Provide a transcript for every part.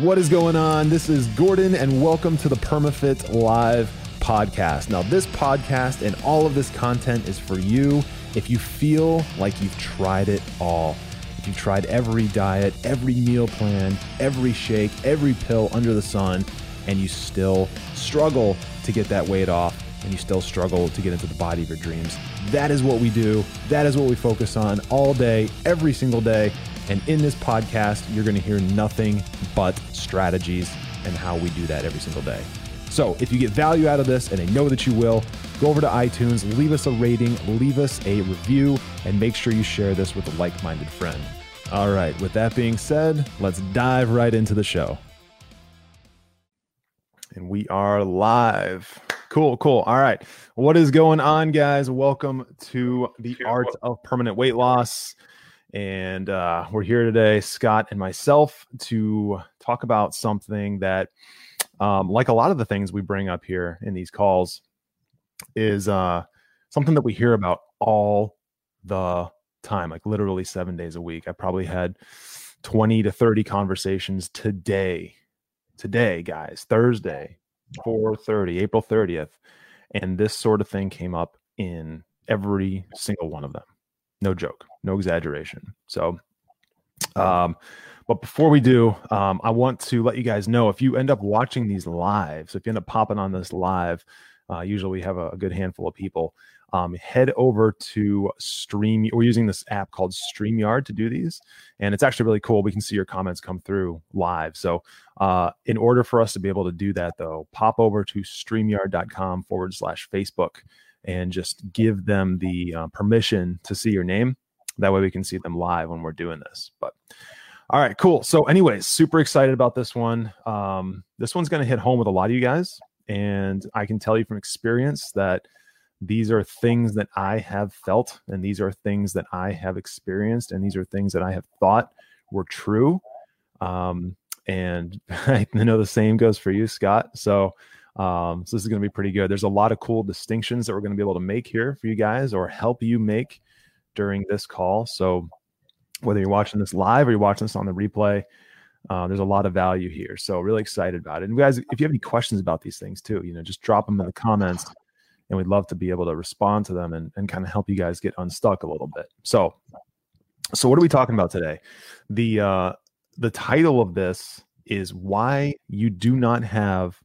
What is going on? This is Gordon, and welcome to the PermaFit Live podcast. Now, this podcast and all of this content is for you if you feel like you've tried it all. If you've tried every diet, every meal plan, every shake, every pill under the sun, and you still struggle to get that weight off, and you still struggle to get into the body of your dreams. That is what we do. That is what we focus on all day, every single day. And in this podcast, you're going to hear nothing but strategies and how we do that every single day. So if you get value out of this, and I know that you will, go over to iTunes, leave us a rating, leave us a review, and make sure you share this with a like minded friend. All right, with that being said, let's dive right into the show. And we are live. Cool, cool. All right. What is going on, guys? Welcome to the Art of Permanent Weight Loss. And uh, we're here today, Scott and myself, to talk about something that, um, like a lot of the things we bring up here in these calls, is uh, something that we hear about all the time, like literally seven days a week. I probably had 20 to 30 conversations today. Today, guys, Thursday, 4:30, April 30th, and this sort of thing came up in every single one of them. No joke, no exaggeration. So, um, but before we do, um, I want to let you guys know if you end up watching these live, so if you end up popping on this live, uh, usually we have a, a, good handful of people. Um, head over to Stream. We're using this app called StreamYard to do these, and it's actually really cool. We can see your comments come through live. So, uh, in order for us to be able to do that, though, pop over to StreamYard.com forward slash Facebook and just give them the uh, permission to see your name. That way we can see them live when we're doing this. But all right, cool. So, anyways, super excited about this one. Um, this one's going to hit home with a lot of you guys. And I can tell you from experience that these are things that I have felt, and these are things that I have experienced, and these are things that I have thought were true. Um, and I know the same goes for you, Scott. So, um, so this is going to be pretty good. There's a lot of cool distinctions that we're going to be able to make here for you guys or help you make during this call. So whether you're watching this live or you're watching this on the replay, uh, there's a lot of value here. So really excited about it. And guys, if you have any questions about these things too, you know, just drop them in the comments and we'd love to be able to respond to them and, and kind of help you guys get unstuck a little bit. So, so what are we talking about today? The, uh, the title of this is why you do not have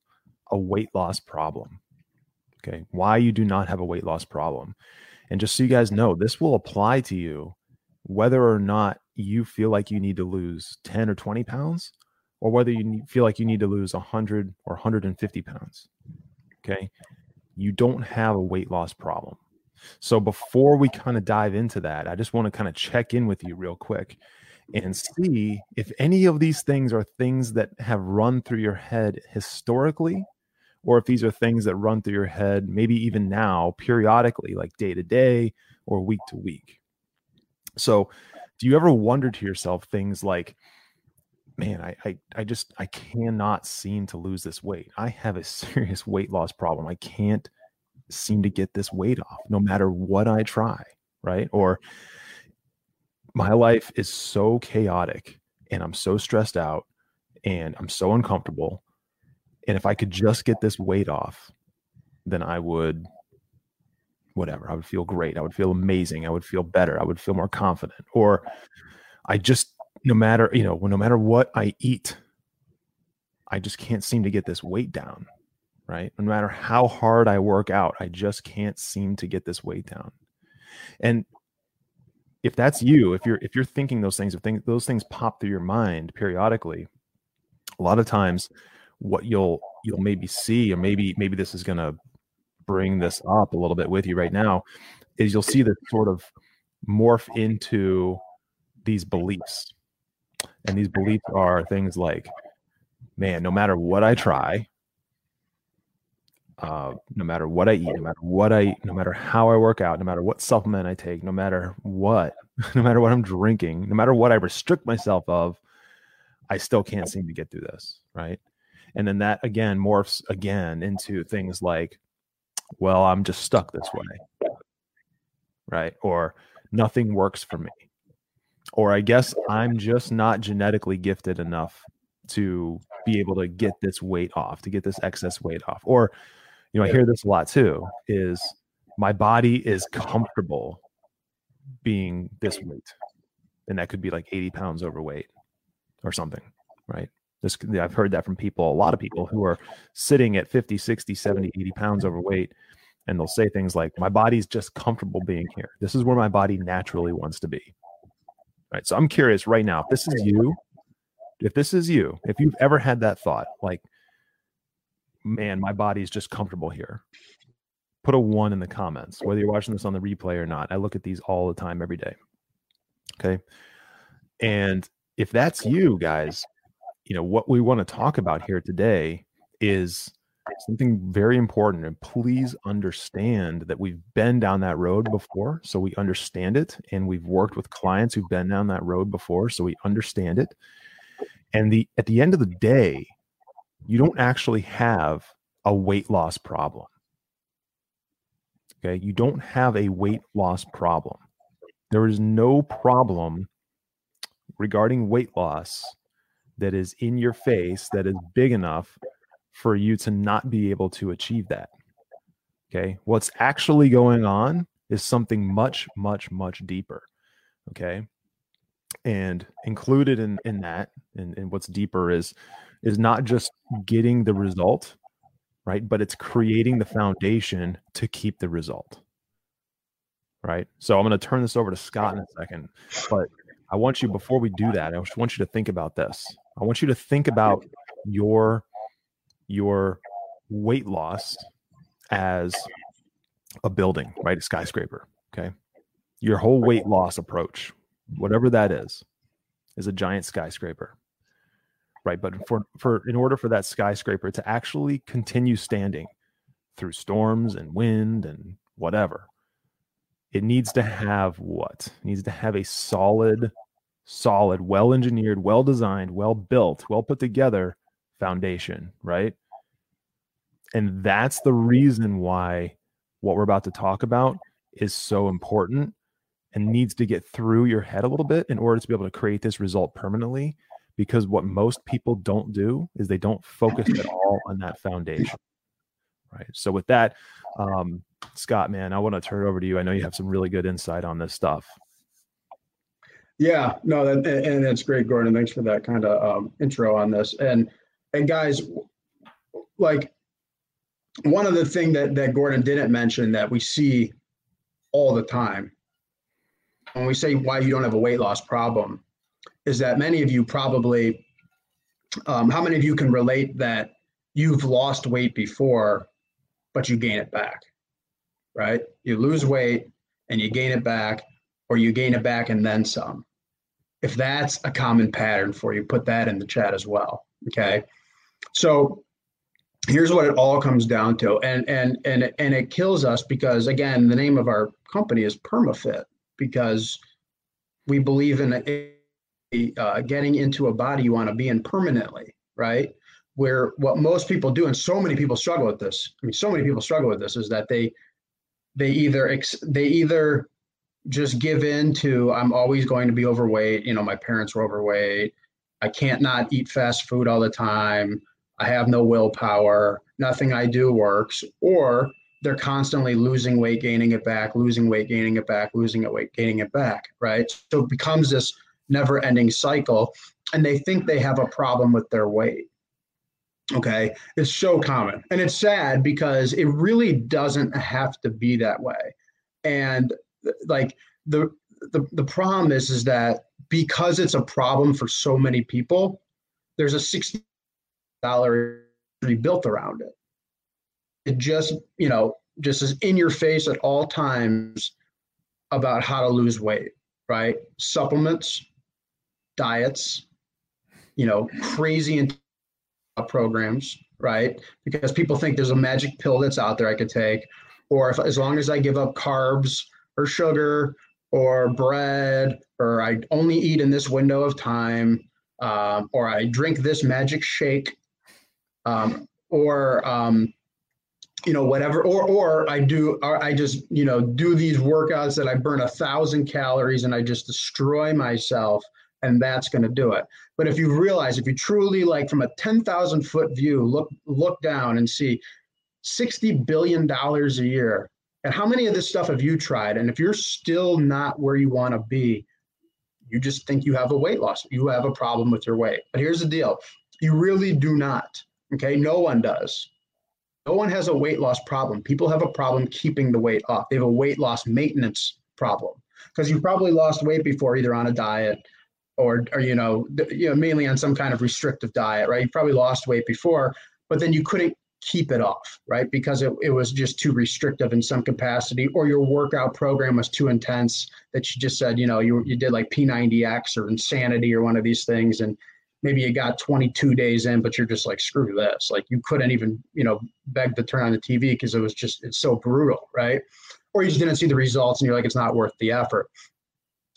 a weight loss problem. Okay. Why you do not have a weight loss problem. And just so you guys know, this will apply to you whether or not you feel like you need to lose 10 or 20 pounds or whether you feel like you need to lose 100 or 150 pounds. Okay. You don't have a weight loss problem. So before we kind of dive into that, I just want to kind of check in with you real quick and see if any of these things are things that have run through your head historically or if these are things that run through your head, maybe even now, periodically, like day to day or week to week. So, do you ever wonder to yourself things like, man, I, I, I just, I cannot seem to lose this weight. I have a serious weight loss problem. I can't seem to get this weight off no matter what I try. Right. Or my life is so chaotic and I'm so stressed out and I'm so uncomfortable and if I could just get this weight off, then I would, whatever, I would feel great. I would feel amazing. I would feel better. I would feel more confident. Or I just, no matter, you know, no matter what I eat, I just can't seem to get this weight down. Right. No matter how hard I work out, I just can't seem to get this weight down. And if that's you, if you're if you're thinking those things, if things those things pop through your mind periodically, a lot of times what you'll you'll maybe see or maybe maybe this is going to bring this up a little bit with you right now is you'll see this sort of morph into these beliefs. And these beliefs are things like, man, no matter what I try, uh, no matter what I eat, no matter what I eat, no matter how I work out, no matter what supplement I take, no matter what, no matter what I'm drinking, no matter what I restrict myself of, I still can't seem to get through this. Right. And then that again morphs again into things like, well, I'm just stuck this way. Right. Or nothing works for me. Or I guess I'm just not genetically gifted enough to be able to get this weight off, to get this excess weight off. Or, you know, I hear this a lot too is my body is comfortable being this weight. And that could be like 80 pounds overweight or something, right? This I've heard that from people, a lot of people who are sitting at 50, 60, 70, 80 pounds overweight and they'll say things like my body's just comfortable being here. This is where my body naturally wants to be. Right? So I'm curious right now if this is you, if this is you, if you've ever had that thought like man, my body's just comfortable here. Put a 1 in the comments whether you're watching this on the replay or not. I look at these all the time every day. Okay? And if that's you guys, you know, what we want to talk about here today is something very important. And please understand that we've been down that road before. So we understand it. And we've worked with clients who've been down that road before. So we understand it. And the at the end of the day, you don't actually have a weight loss problem. Okay. You don't have a weight loss problem. There is no problem regarding weight loss that is in your face that is big enough for you to not be able to achieve that. Okay. What's actually going on is something much, much, much deeper. Okay. And included in, in that, and, and what's deeper is is not just getting the result, right? But it's creating the foundation to keep the result. Right. So I'm going to turn this over to Scott in a second. But I want you, before we do that, I just want you to think about this. I want you to think about your your weight loss as a building, right? A skyscraper. Okay. Your whole weight loss approach, whatever that is, is a giant skyscraper. Right. But for for in order for that skyscraper to actually continue standing through storms and wind and whatever, it needs to have what? It needs to have a solid, solid, well engineered, well designed, well built, well put together foundation, right? And that's the reason why what we're about to talk about is so important and needs to get through your head a little bit in order to be able to create this result permanently. Because what most people don't do is they don't focus at all on that foundation. Right. So, with that, um, Scott, man, I want to turn it over to you. I know you have some really good insight on this stuff. Yeah, no, that, and that's great, Gordon. Thanks for that kind of um, intro on this. And and guys, like one of the thing that that Gordon didn't mention that we see all the time when we say why you don't have a weight loss problem is that many of you probably um, how many of you can relate that you've lost weight before but you gain it back right you lose weight and you gain it back or you gain it back and then some. If that's a common pattern for you put that in the chat as well okay? So here's what it all comes down to and and and and it kills us because again the name of our company is permafit because we believe in a, uh, getting into a body you want to be in permanently right? Where what most people do and so many people struggle with this i mean so many people struggle with this is that they they either ex, they either just give in to i'm always going to be overweight you know my parents were overweight i can't not eat fast food all the time I have no willpower, nothing I do works, or they're constantly losing weight, gaining it back, losing weight, gaining it back, losing it weight, gaining it back, right? So it becomes this never ending cycle, and they think they have a problem with their weight. Okay, it's so common, and it's sad because it really doesn't have to be that way. And like the the, the problem is is that because it's a problem for so many people, there's a 60 dollar built around it. It just, you know, just is in your face at all times about how to lose weight, right? Supplements, diets, you know, crazy programs, right? Because people think there's a magic pill that's out there I could take, or if as long as I give up carbs or sugar or bread, or I only eat in this window of time, um, or I drink this magic shake, um, or um, you know whatever, or or I do, or I just you know do these workouts that I burn a thousand calories and I just destroy myself, and that's going to do it. But if you realize, if you truly like from a ten thousand foot view, look look down and see sixty billion dollars a year. And how many of this stuff have you tried? And if you're still not where you want to be, you just think you have a weight loss. You have a problem with your weight. But here's the deal you really do not. Okay. No one does. No one has a weight loss problem. People have a problem keeping the weight off. They have a weight loss maintenance problem because you probably lost weight before, either on a diet or, or you know, you know, mainly on some kind of restrictive diet, right? You probably lost weight before, but then you couldn't keep it off, right? Because it, it was just too restrictive in some capacity, or your workout program was too intense that you just said, you know, you, you did like P90X or Insanity or one of these things. And maybe you got 22 days in, but you're just like, screw this. Like you couldn't even, you know, beg to turn on the TV because it was just, it's so brutal, right? Or you just didn't see the results and you're like, it's not worth the effort.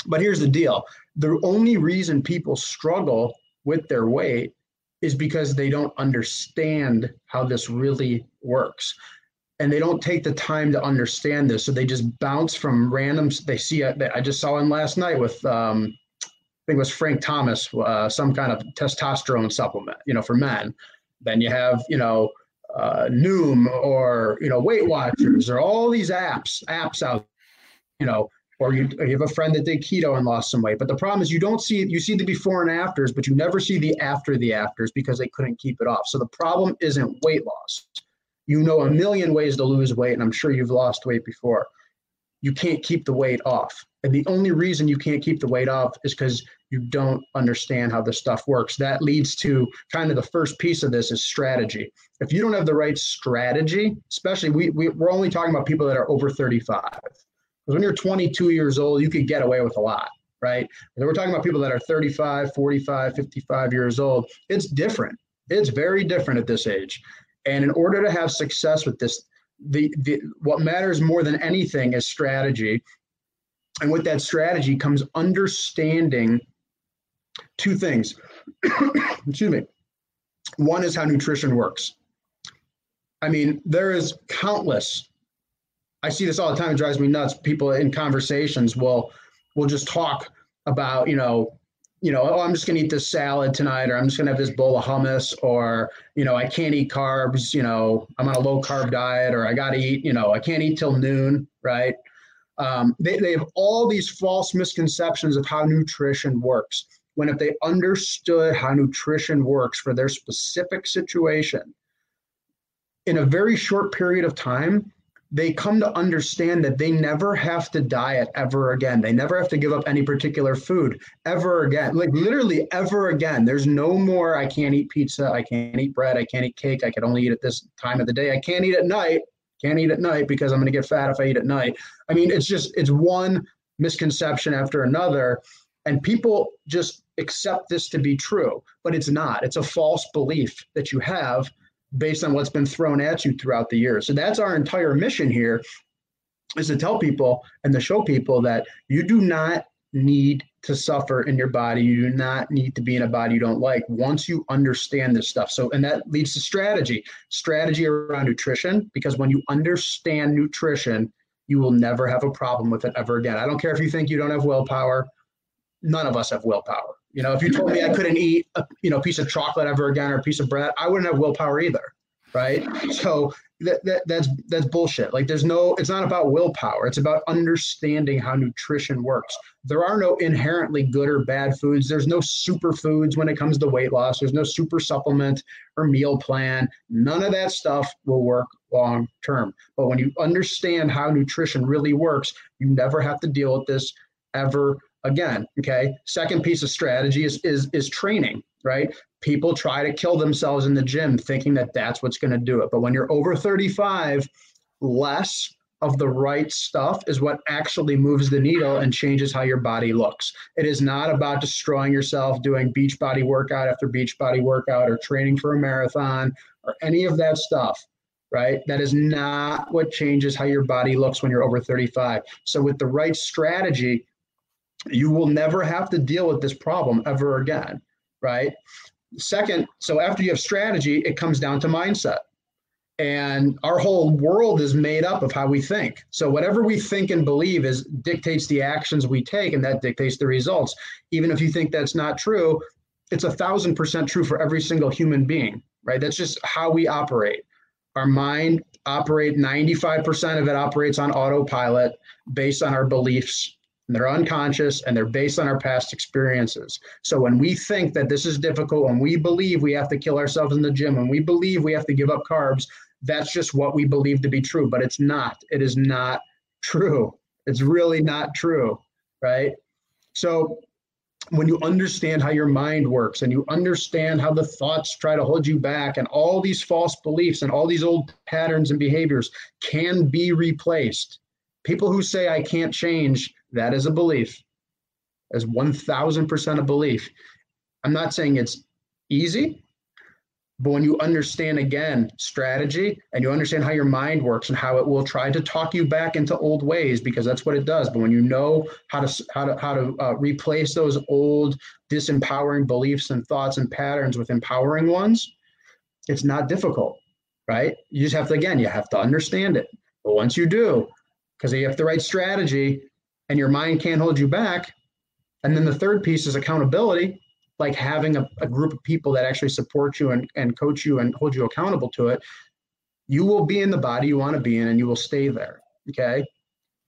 But here's the deal the only reason people struggle with their weight is because they don't understand how this really works. And they don't take the time to understand this. So they just bounce from random they see i just saw him last night with um, i think it was frank thomas uh, some kind of testosterone supplement you know for men. Then you have you know uh, noom or you know weight watchers or all these apps apps out you know or you, you have a friend that did keto and lost some weight. But the problem is you don't see you see the before and afters, but you never see the after the afters because they couldn't keep it off. So the problem isn't weight loss. You know a million ways to lose weight, and I'm sure you've lost weight before. You can't keep the weight off. And the only reason you can't keep the weight off is because you don't understand how this stuff works. That leads to kind of the first piece of this is strategy. If you don't have the right strategy, especially we, we we're only talking about people that are over 35 because when you're 22 years old, you could get away with a lot, right? We're talking about people that are 35, 45, 55 years old. It's different. It's very different at this age. And in order to have success with this, the, the what matters more than anything is strategy. And with that strategy comes understanding two things. Excuse me. One is how nutrition works. I mean, there is countless I see this all the time. It drives me nuts. People in conversations will will just talk about, you know, you know, oh, I'm just gonna eat this salad tonight, or I'm just gonna have this bowl of hummus, or you know, I can't eat carbs. You know, I'm on a low carb diet, or I gotta eat. You know, I can't eat till noon, right? Um, they they have all these false misconceptions of how nutrition works. When if they understood how nutrition works for their specific situation, in a very short period of time, they come to understand that they never have to diet ever again. They never have to give up any particular food ever again. Like literally ever again. There's no more I can't eat pizza, I can't eat bread, I can't eat cake, I can only eat at this time of the day. I can't eat at night. Can't eat at night because I'm going to get fat if I eat at night. I mean, it's just it's one misconception after another and people just accept this to be true, but it's not. It's a false belief that you have based on what's been thrown at you throughout the years. So that's our entire mission here is to tell people and to show people that you do not need to suffer in your body. You do not need to be in a body you don't like once you understand this stuff. So, and that leads to strategy, strategy around nutrition, because when you understand nutrition, you will never have a problem with it ever again. I don't care if you think you don't have willpower. None of us have willpower. You know, if you told me I couldn't eat a you know piece of chocolate ever again or a piece of bread, I wouldn't have willpower either, right? So that, that that's that's bullshit. Like there's no, it's not about willpower. It's about understanding how nutrition works. There are no inherently good or bad foods. There's no superfoods when it comes to weight loss. There's no super supplement or meal plan. None of that stuff will work long term. But when you understand how nutrition really works, you never have to deal with this ever again okay second piece of strategy is is is training right people try to kill themselves in the gym thinking that that's what's going to do it but when you're over 35 less of the right stuff is what actually moves the needle and changes how your body looks. It is not about destroying yourself doing beach body workout after beach body workout or training for a marathon or any of that stuff, right? That is not what changes how your body looks when you're over 35. So, with the right strategy, you will never have to deal with this problem ever again, right? Second, so after you have strategy, it comes down to mindset. And our whole world is made up of how we think. So whatever we think and believe is dictates the actions we take and that dictates the results. Even if you think that's not true it's a thousand percent true for every single human being right? That's just how we operate. Our mind operate 95% of it operates on autopilot based on our beliefs and they're unconscious and they're based on our past experiences. So when we think that this is difficult, when we believe we have to kill ourselves in the gym, when we believe we have to give up carbs, that's just what we believe to be true, but it's not. It is not true. It's really not true, right? So when you understand how your mind works and you understand how the thoughts try to hold you back and all these false beliefs and all these old patterns and behaviors can be replaced. People who say I can't change, that is a belief. As 1000% a belief. I'm not saying it's easy. But when you understand again strategy and you understand how your mind works and how it will try to talk you back into old ways because that's what it does. But when you know how to how to how to uh, replace those old disempowering beliefs and thoughts and patterns with empowering ones, it's not difficult, right? You just have to again you have to understand it. But once you do, because you have the right strategy and your mind can't hold you back, and then the third piece is accountability like having a, a group of people that actually support you and, and coach you and hold you accountable to it, you will be in the body you want to be in and you will stay there. Okay.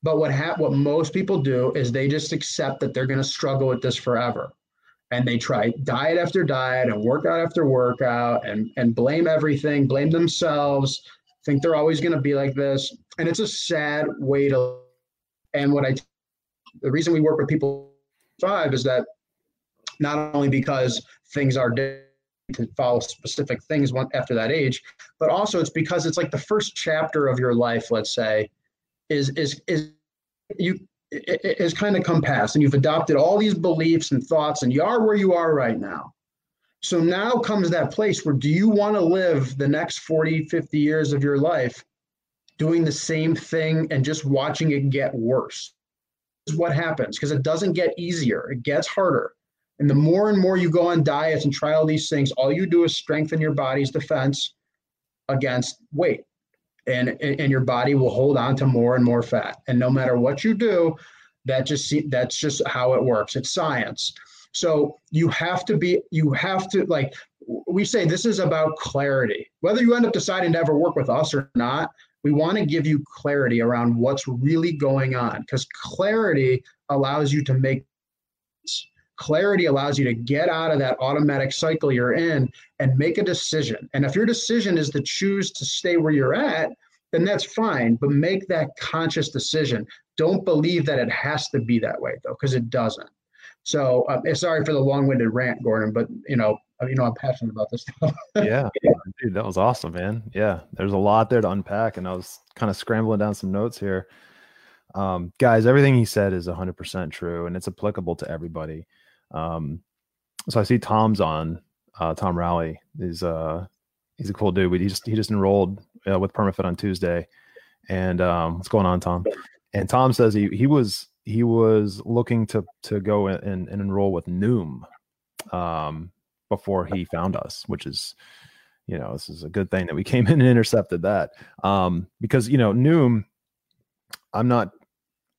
But what ha- what most people do is they just accept that they're going to struggle with this forever. And they try diet after diet and workout after workout and, and blame everything, blame themselves, think they're always going to be like this. And it's a sad way to. And what I, the reason we work with people five is that not only because things are to follow specific things after that age, but also it's because it's like the first chapter of your life, let's say, is is is you is kind of come past and you've adopted all these beliefs and thoughts and you are where you are right now. So now comes that place where do you want to live the next 40, 50 years of your life doing the same thing and just watching it get worse? Is what happens because it doesn't get easier, it gets harder. And the more and more you go on diets and try all these things, all you do is strengthen your body's defense against weight. And, and your body will hold on to more and more fat. And no matter what you do, that just that's just how it works. It's science. So you have to be, you have to like we say this is about clarity. Whether you end up deciding to ever work with us or not, we want to give you clarity around what's really going on because clarity allows you to make Clarity allows you to get out of that automatic cycle you're in and make a decision. And if your decision is to choose to stay where you're at, then that's fine, but make that conscious decision. Don't believe that it has to be that way though, because it doesn't. So, uh, sorry for the long-winded rant, Gordon, but you know, uh, you know, I'm passionate about this stuff. yeah, dude, that was awesome, man. Yeah, there's a lot there to unpack, and I was kind of scrambling down some notes here. Um, guys, everything he said is 100% true, and it's applicable to everybody. Um, so I see Tom's on. Uh, Tom Rowley is uh, he's a cool dude. He just he just enrolled uh, with Permafit on Tuesday. And um, what's going on, Tom? And Tom says he he was he was looking to to go and, and enroll with Noom um, before he found us, which is you know this is a good thing that we came in and intercepted that um, because you know Noom. I'm not.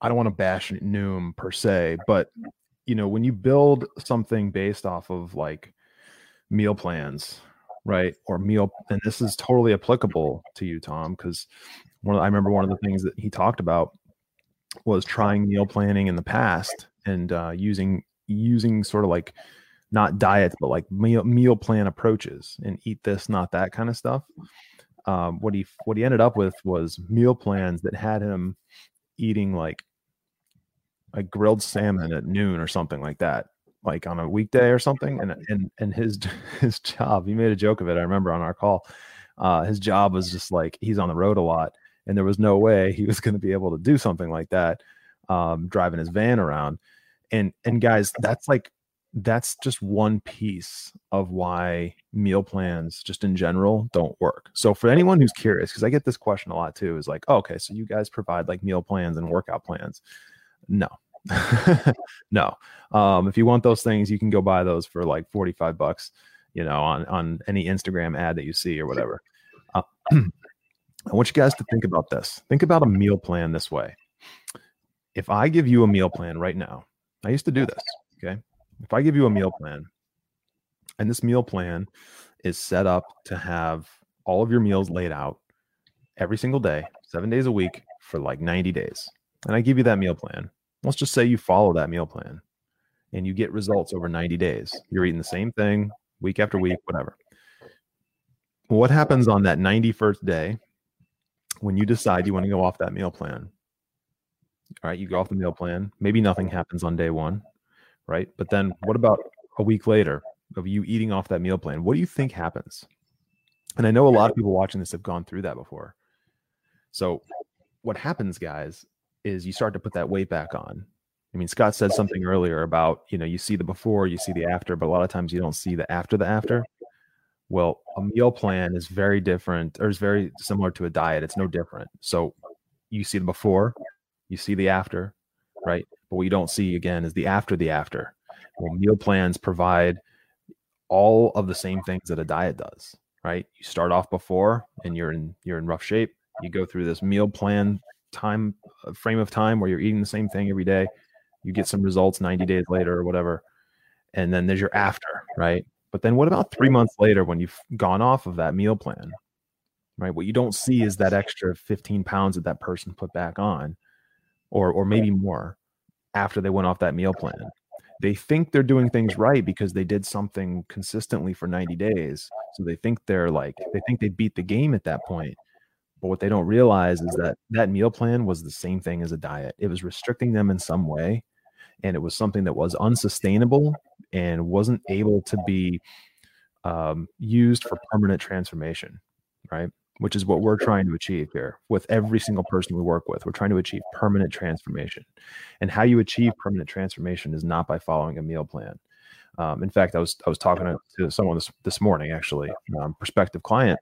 I don't want to bash Noom per se, but you know when you build something based off of like meal plans right or meal and this is totally applicable to you tom because one of, i remember one of the things that he talked about was trying meal planning in the past and uh, using using sort of like not diets but like meal meal plan approaches and eat this not that kind of stuff um, what he what he ended up with was meal plans that had him eating like like grilled salmon at noon or something like that, like on a weekday or something. And and and his his job, he made a joke of it. I remember on our call, uh, his job was just like he's on the road a lot, and there was no way he was going to be able to do something like that, um, driving his van around. And and guys, that's like that's just one piece of why meal plans just in general don't work. So for anyone who's curious, because I get this question a lot too, is like, oh, okay, so you guys provide like meal plans and workout plans. No. no. Um, if you want those things, you can go buy those for like 45 bucks, you know, on on any Instagram ad that you see or whatever. Uh, I want you guys to think about this. Think about a meal plan this way. If I give you a meal plan right now, I used to do this, okay? if I give you a meal plan and this meal plan is set up to have all of your meals laid out every single day, seven days a week for like 90 days, and I give you that meal plan, let's just say you follow that meal plan and you get results over 90 days. You're eating the same thing week after week, whatever. What happens on that 91st day when you decide you want to go off that meal plan? All right, you go off the meal plan. Maybe nothing happens on day one right? But then what about a week later of you eating off that meal plan? What do you think happens? And I know a lot of people watching this have gone through that before. So what happens, guys, is you start to put that weight back on. I mean, Scott said something earlier about, you know, you see the before, you see the after, but a lot of times you don't see the after the after. Well, a meal plan is very different or is very similar to a diet. It's no different. So you see the before, you see the after, right? But what you don't see again is the after the after. Well, meal plans provide all of the same things that a diet does, right? You start off before and you're in you're in rough shape. You go through this meal plan time uh, frame of time where you're eating the same thing every day. You get some results 90 days later or whatever. And then there's your after, right? But then what about 3 months later when you've gone off of that meal plan? Right? What you don't see is that extra 15 pounds that that person put back on or or maybe more after they went off that meal plan. They think they're doing things right because they did something consistently for 90 days. So they think they're like, they think they beat the game at that point. But what they don't realize is that that meal plan was the same thing as a diet. It was restricting them in some way. And it was something that was unsustainable and wasn't able to be um, used for permanent transformation. Right which is what we're trying to achieve here with every single person we work with. We're trying to achieve permanent transformation. And how you achieve permanent transformation is not by following a meal plan. Um, in fact, I was I was talking to, to someone this, this morning, actually, um, prospective client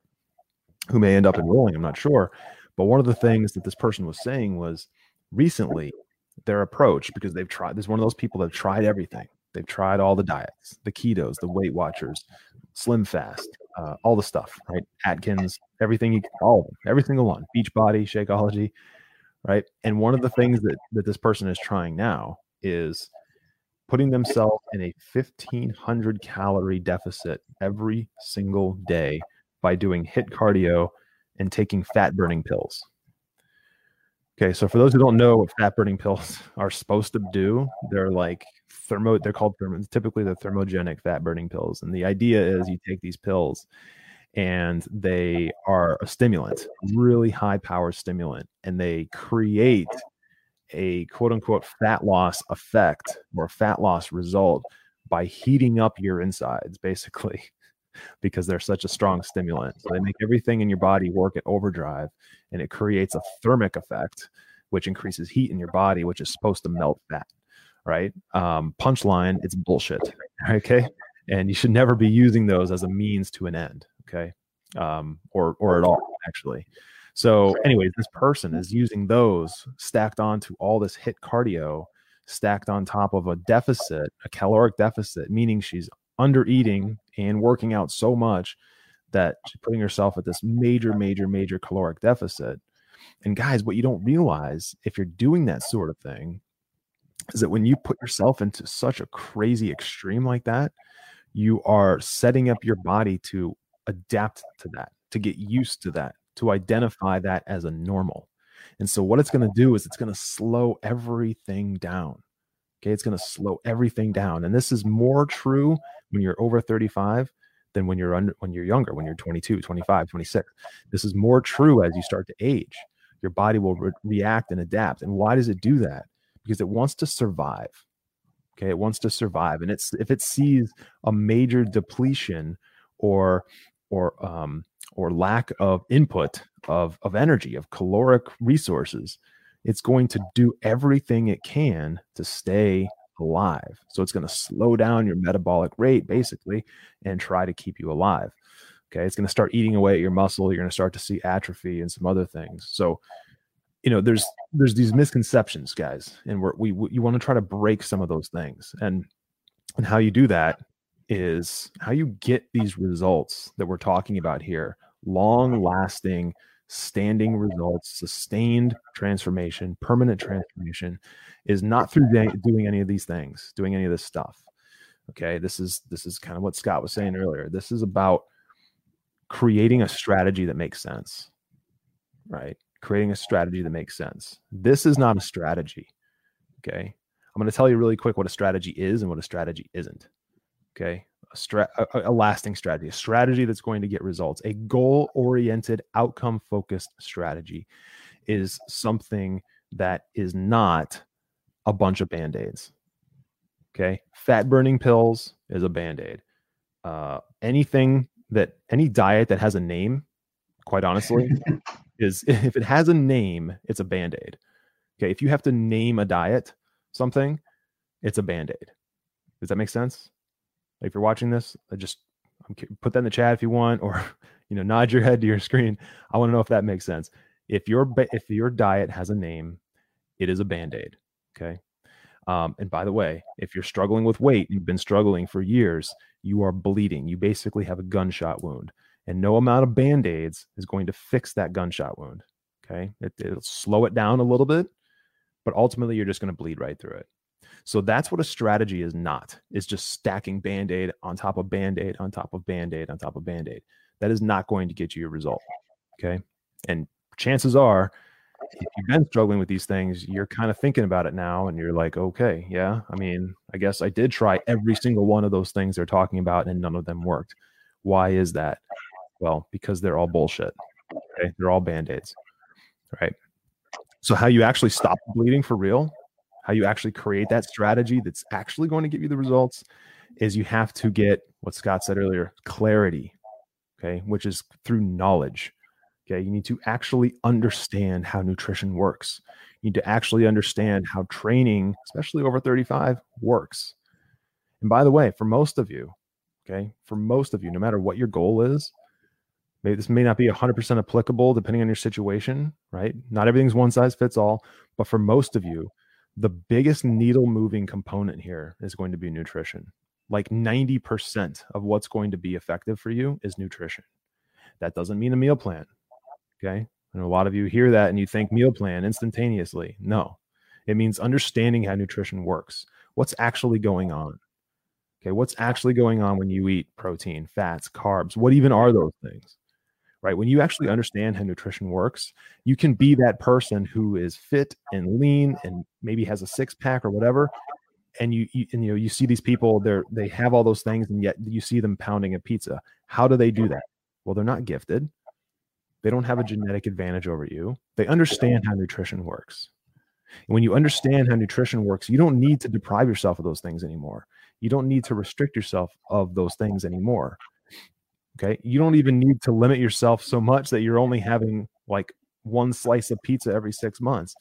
who may end up enrolling. I'm not sure, but one of the things that this person was saying was recently their approach because they've tried. There's one of those people that have tried everything. They've tried all the diets, the ketos, the Weight Watchers, Slim Fast, uh, all the stuff, right? Atkins, everything, you, all of them, every single one, Beachbody, Shakeology, right? And one of the things that that this person is trying now is putting themselves in a 1500 calorie deficit every single day by doing HIIT cardio and taking fat burning pills. Okay, so for those who don't know what fat burning pills are supposed to do, they're like thermo. They're called thermo. Typically, they're thermogenic fat burning pills, and the idea is you take these pills, and they are a stimulant, really high power stimulant, and they create a quote unquote fat loss effect or fat loss result by heating up your insides, basically, because they're such a strong stimulant. So they make everything in your body work at overdrive and it creates a thermic effect, which increases heat in your body, which is supposed to melt fat. Right? Um, punchline, it's bullshit. Okay. And you should never be using those as a means to an end. Okay. Um, or or at all, actually. So, anyways, this person is using those stacked onto all this HIIT cardio, stacked on top of a deficit, a caloric deficit, meaning she's under eating and working out so much that she's putting herself at this major, major, major caloric deficit. And guys, what you don't realize if you're doing that sort of thing is that when you put yourself into such a crazy extreme like that, you are setting up your body to adapt to that, to get used to that, to identify that as a normal. And so, what it's going to do is it's going to slow everything down. Okay. It's going to slow everything down. And this is more true when you're over 35 than when you're under when you're younger when you're 22 25 26 this is more true as you start to age. Your body will re- react and adapt. And why does it do that? Because it wants to survive okay? It wants to survive. And it's if it sees a major depletion or or um, or lack of input of, of energy, of caloric resources, it's going to do everything it can to stay alive. So it's going to slow down your metabolic rate basically and try to keep you alive. Okay. It's going to start eating away at your muscle. You're going to start to see atrophy and some other things. So, you know, there's there's these misconceptions, guys, and we're, we we you want to try to break some of those things, and and how you do that is how you get these results that we're talking about here, long lasting, standing results, sustained transformation, permanent transformation, is not through doing any of these things, doing any of this stuff. Okay, this is this is kind of what Scott was saying earlier. This is about creating a strategy that makes sense, right? Creating a strategy that makes sense. This is not a strategy. Okay. I'm going to tell you really quick what a strategy is and what a strategy isn't. Okay. A, stra- a, a lasting strategy, a strategy that's going to get results, a goal oriented, outcome focused strategy is something that is not a bunch of band aids. Okay. Fat burning pills is a band aid. Uh, anything that any diet that has a name, quite honestly, is if it has a name, it's a band aid. Okay. If you have to name a diet something, it's a band aid. Does that make sense? Like if you're watching this, I just put that in the chat if you want, or you know, nod your head to your screen. I want to know if that makes sense. If your if your diet has a name, it is a band aid. Okay. Um, and by the way, if you're struggling with weight, you've been struggling for years, you are bleeding. You basically have a gunshot wound, and no amount of band aids is going to fix that gunshot wound. Okay. It, it'll slow it down a little bit, but ultimately you're just going to bleed right through it. So that's what a strategy is not. It's just stacking band-aid on top of band-aid on top of band-aid on top of band-aid. That is not going to get you a result. Okay. And chances are if you've been struggling with these things, you're kind of thinking about it now and you're like, okay, yeah, I mean, I guess I did try every single one of those things they're talking about and none of them worked. Why is that? Well, because they're all bullshit. Okay. They're all band aids. Right. So, how you actually stop bleeding for real, how you actually create that strategy that's actually going to give you the results is you have to get what Scott said earlier clarity. Okay. Which is through knowledge Okay. You need to actually understand how nutrition works. You need to actually understand how training, especially over 35, works. And by the way, for most of you, okay, for most of you, no matter what your goal is, maybe this may not be 100% applicable depending on your situation, right? Not everything's one size fits all, but for most of you, the biggest needle moving component here is going to be nutrition. Like 90% of what's going to be effective for you is nutrition. That doesn't mean a meal plan. Okay. And a lot of you hear that and you think meal plan instantaneously. No, it means understanding how nutrition works. What's actually going on? Okay. What's actually going on when you eat protein, fats, carbs? What even are those things? Right. When you actually understand how nutrition works, you can be that person who is fit and lean and maybe has a six pack or whatever. And you, you and you know you see these people they're they have all those things and yet you see them pounding a pizza. How do they do that? Well, they're not gifted they don't have a genetic advantage over you. They understand how nutrition works. And when you understand how nutrition works, you don't need to deprive yourself of those things anymore. You don't need to restrict yourself of those things anymore. Okay. You don't even need to limit yourself so much that you're only having like one slice of pizza every six months.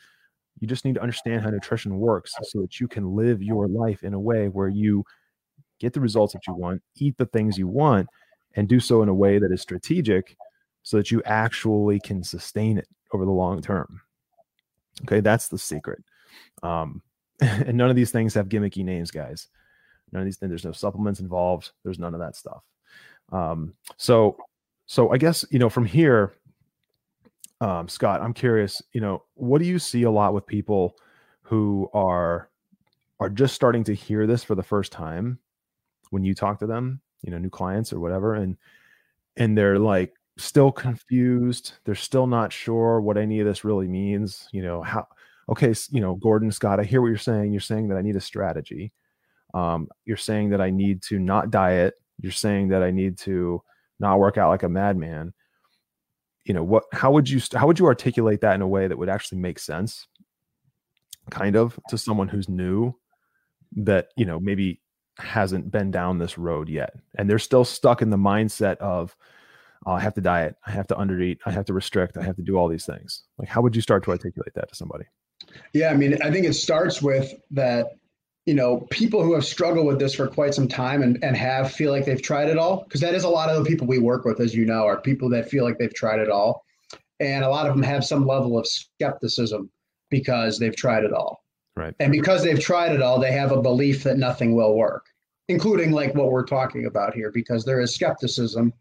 You just need to understand how nutrition works so that you can live your life in a way where you get the results that you want, eat the things you want, and do so in a way that is strategic so that you actually can sustain it over the long term. Okay, that's the secret. Um, and none of these things have gimmicky names, guys. None of these things, there's no supplements involved. There's none of that stuff. Um, so, so I guess, you know, from here, um, Scott, I'm curious, you know, what do you see a lot with people who are, are just starting to hear this for the first time when you talk to them, you know, new clients or whatever. And, and they're like, still confused. They're still not sure what any of this really means. You know, how, okay, you know, Gordon Scott, I hear what you're saying. You're saying that I need a strategy. Um, you're saying that I need to not diet. You're saying that I need to not work out like a madman. You know, what, how would you, how would you articulate that in a way that would actually make sense? Kind of to someone who's new that, you know, maybe hasn't been down this road yet. And they're still stuck in the mindset of, oh, I have to diet, I have to undereat, I have to restrict, I have to do all these things. Like, how would you start to articulate that to somebody? Yeah, I mean, I think it starts with that. You know, people who have struggled with this for quite some time and, and have feel like they've tried it all, because that is a lot of the people we work with, as you know, are people that feel like they've tried it all. And a lot of them have some level of skepticism because they've tried it all. Right. And because they've tried it all, they have a belief that nothing will work, including like what we're talking about here, because there is skepticism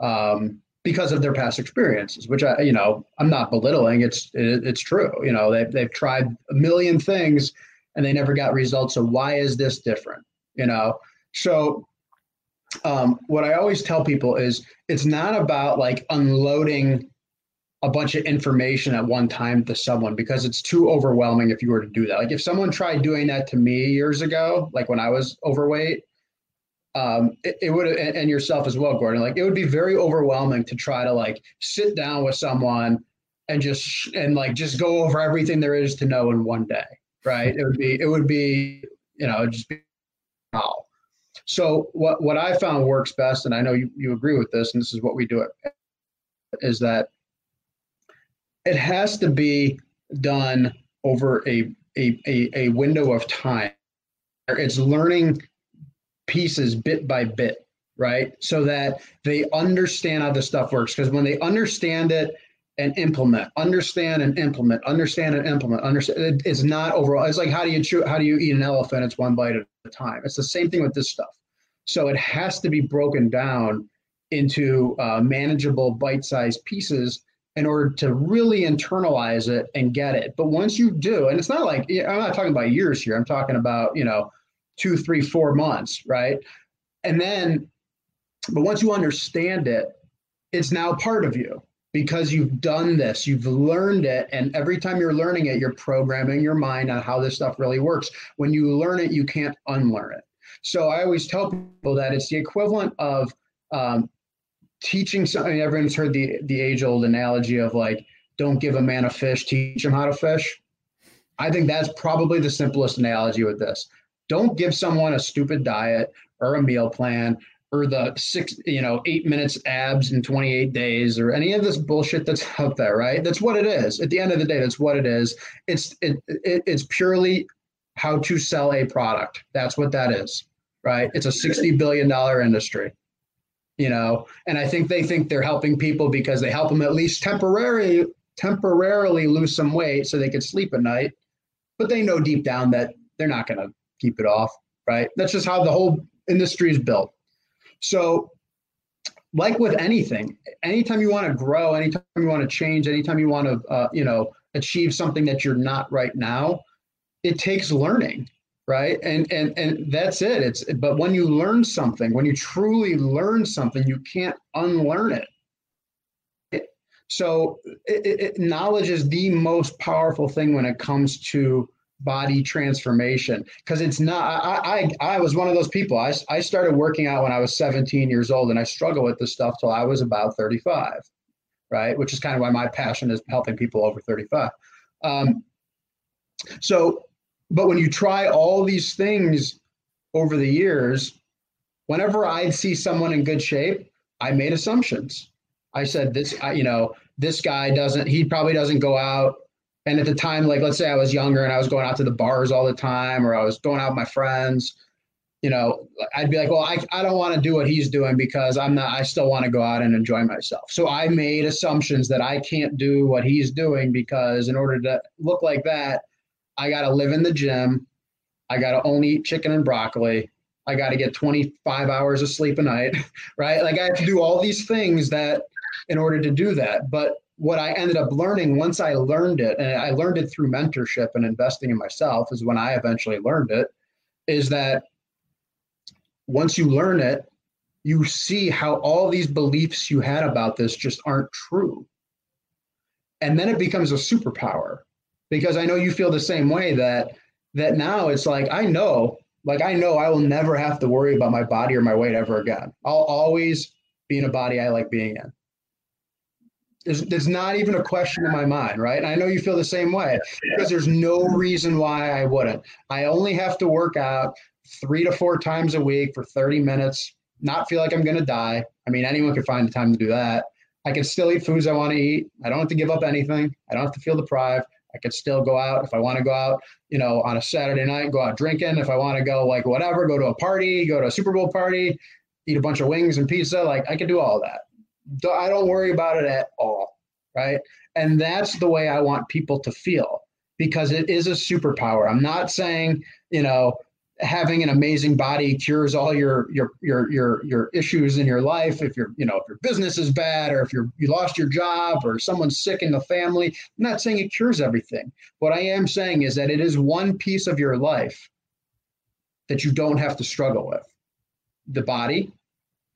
um, because of their past experiences, which I, you know, I'm not belittling. It's it, it's true. You know, they've they've tried a million things and they never got results. So why is this different? You know, so um, what I always tell people is it's not about like unloading a bunch of information at one time to someone because it's too overwhelming if you were to do that. Like if someone tried doing that to me years ago, like when I was overweight, um, it, it would and yourself as well, Gordon. Like it would be very overwhelming to try to like sit down with someone and just and like just go over everything there is to know in one day, right? It would be it would be you know just be wow. So what what I found works best, and I know you you agree with this, and this is what we do it, is that it has to be done over a, a, a, a window of time. It's learning pieces bit by bit, right? So that they understand how this stuff works. Because when they understand it and implement, understand and implement, understand and implement, understand it's not overall. It's like how do you chew, how do you eat an elephant? It's one bite at a time. It's the same thing with this stuff. So it has to be broken down into uh, manageable bite-sized pieces in order to really internalize it and get it. But once you do, and it's not like I'm not talking about years here. I'm talking about you know two, three, four months, right? And then, but once you understand it, it's now part of you because you've done this, you've learned it, and every time you're learning it, you're programming your mind on how this stuff really works. When you learn it, you can't unlearn it. So I always tell people that it's the equivalent of um, teaching something everyone's heard the the age old analogy of like don't give a man a fish teach him how to fish i think that's probably the simplest analogy with this don't give someone a stupid diet or a meal plan or the six you know eight minutes abs in 28 days or any of this bullshit that's out there right? That's what it is. At the end of the day that's what it is. It's it, it it's purely how to sell a product. That's what that is right? It's a 60 billion dollar industry you know? And i think they think they're helping people because they help them at least temporarily temporarily lose some weight so they can sleep at night. But they know deep down that they're not going to keep it off right? That's just how the whole industry is built so like with anything anytime you want to grow anytime you want to change anytime you want to uh, you know achieve something that you're not right now it takes learning right? And and and that's it. It's but when you learn something when you truly learn something you can't unlearn it, so it, it, knowledge is the most powerful thing when it comes to body transformation because it's not I, I i was one of those people I, I started working out when i was 17 years old and i struggled with this stuff till i was about 35 right which is kind of why my passion is helping people over 35 um, so but when you try all these things over the years, whenever I'd see someone in good shape, I made assumptions. I said this, I, you know, this guy doesn't, he probably doesn't go out. And at the time, like let's say I was younger and I was going out to the bars all the time, or I was going out with my friends, you know, I'd be like, well, I, I don't want to do what he's doing because I'm not, I still want to go out and enjoy myself. So I made assumptions that I can't do what he's doing because in order to look like that, I got to live in the gym. I got to only eat chicken and broccoli. I got to get 25 hours of sleep a night, right? Like I have to do all these things that in order to do that. But what I ended up learning once I learned it, and I learned it through mentorship and investing in myself, is when I eventually learned it, is that once you learn it, you see how all these beliefs you had about this just aren't true. And then it becomes a superpower because I know you feel the same way that that now it's like I know, like I know I will never have to worry about my body or my weight ever again. I'll always be in a body I like being in. There's, there's not even a question in my mind, right? And I know you feel the same way because there's no reason why I wouldn't. I only have to work out three to four times a week for 30 minutes not feel like I'm going to die. I mean, anyone can find the time to do that. I can still eat foods I want to eat. I don't have to give up anything. I don't have to feel deprived. I could still go out if I want to go out, you know, on a Saturday night, go out drinking. If I want to go like whatever, go to a party, go to a Super Bowl party, eat a bunch of wings and pizza. Like I can do all that. I don't worry about it at all. Right. And that's the way I want people to feel because it is a superpower. I'm not saying, you know, having an amazing body cures all your your your your your issues in your life if your you know if your business is bad or if you're you lost your job or someone's sick in the family i'm not saying it cures everything what i am saying is that it is one piece of your life that you don't have to struggle with the body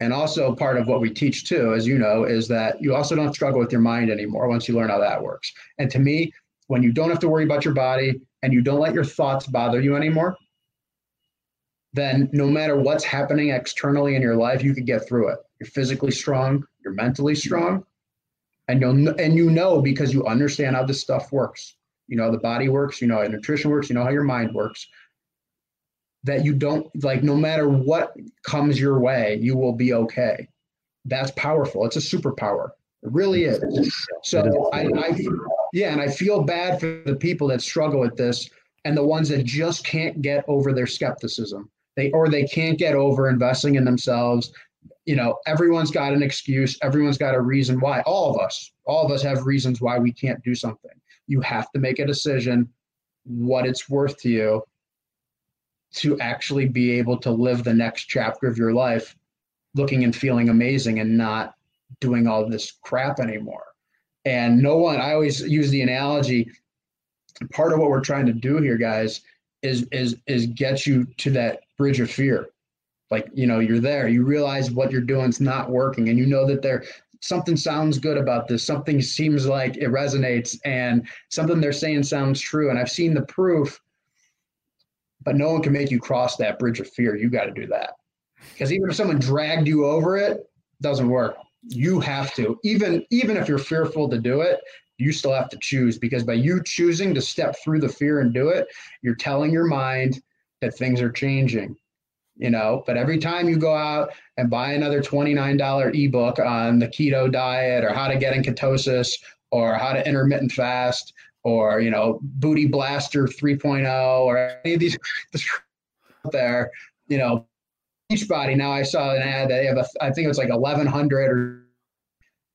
and also part of what we teach too as you know is that you also don't struggle with your mind anymore once you learn how that works and to me when you don't have to worry about your body and you don't let your thoughts bother you anymore then no matter what's happening externally in your life, you can get through it. You're physically strong, you're mentally strong, and you'll and you know because you understand how this stuff works. You know how the body works, you know how nutrition works, you know how your mind works. That you don't like no matter what comes your way, you will be okay. That's powerful. It's a superpower. It really is. So I, I yeah, and I feel bad for the people that struggle with this and the ones that just can't get over their skepticism they or they can't get over investing in themselves you know everyone's got an excuse everyone's got a reason why all of us all of us have reasons why we can't do something you have to make a decision what it's worth to you to actually be able to live the next chapter of your life looking and feeling amazing and not doing all this crap anymore. And no one i always use the analogy part of what we're trying to do here guys is is is get you to that bridge of fear. Like you know you're there you realize what you're doing is not working and you know that there something sounds good about this something seems like it resonates and something they're saying sounds true and i've seen the proof but no one can make you cross that bridge of fear. You got to do that. Because even if someone dragged you over it, it doesn't work. You have to. Even even if you're fearful to do it you still have to choose because by you choosing to step through the fear and do it, you're telling your mind that things are changing. You know, but every time you go out and buy another $29 ebook on the keto diet or how to get in ketosis or how to intermittent fast or, you know, booty blaster 3.0 or any of these out there, you know, Beachbody. Now I saw an ad that they have a, I think it was like 1100 or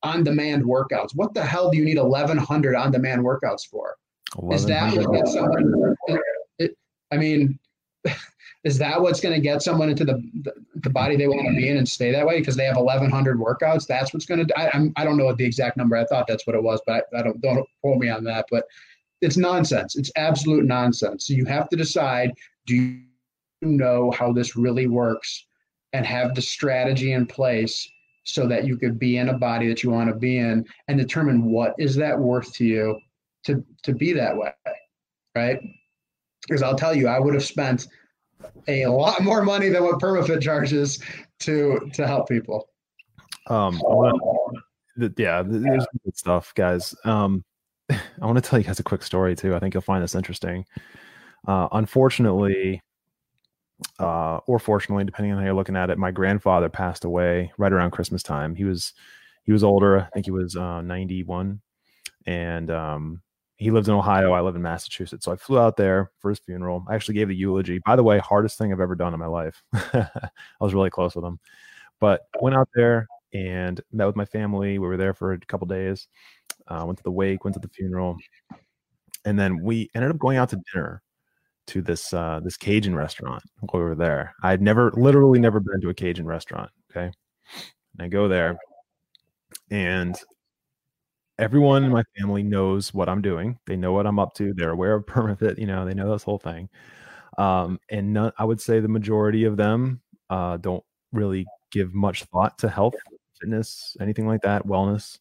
on demand workouts. What the hell do you need 1,100 on demand workouts for? Is that what? It, I mean, is that what's going to get someone into the, the, the body they want to be in and stay that way because they have 1,100 workouts? That's what's going to. I, I'm, I don't know what the exact number. I thought that's what it was, but I, I don't don't quote me on that. But it's nonsense. It's absolute nonsense. So you have to decide: Do you know how this really works, and have the strategy in place so that you could be in a body that you want to be in and determine what is that worth to you to to be that way right because i'll tell you i would have spent a lot more money than what permafit charges to to help people. Um wanna, yeah there's good stuff guys. Um i want to tell you guys a quick story too. I think you'll find this interesting. Uh unfortunately uh, or fortunately, depending on how you're looking at it, my grandfather passed away right around Christmas time. He was he was older. I think he was uh, 91, and um, he lives in Ohio. I live in Massachusetts, so I flew out there for his funeral. I actually gave the eulogy. By the way, hardest thing I've ever done in my life. I was really close with him, but went out there and met with my family. We were there for a couple days. Uh, went to the wake, went to the funeral, and then we ended up going out to dinner to this uh, this Cajun restaurant while we were there. I'd never, literally, never been to a Cajun restaurant. Okay, and I go there, and everyone in my family knows what I'm doing. They know what I'm up to. They're aware of permafit. You know, they know this whole thing. Um, and none, I would say the majority of them uh, don't really give much thought to health, fitness, anything like that, wellness.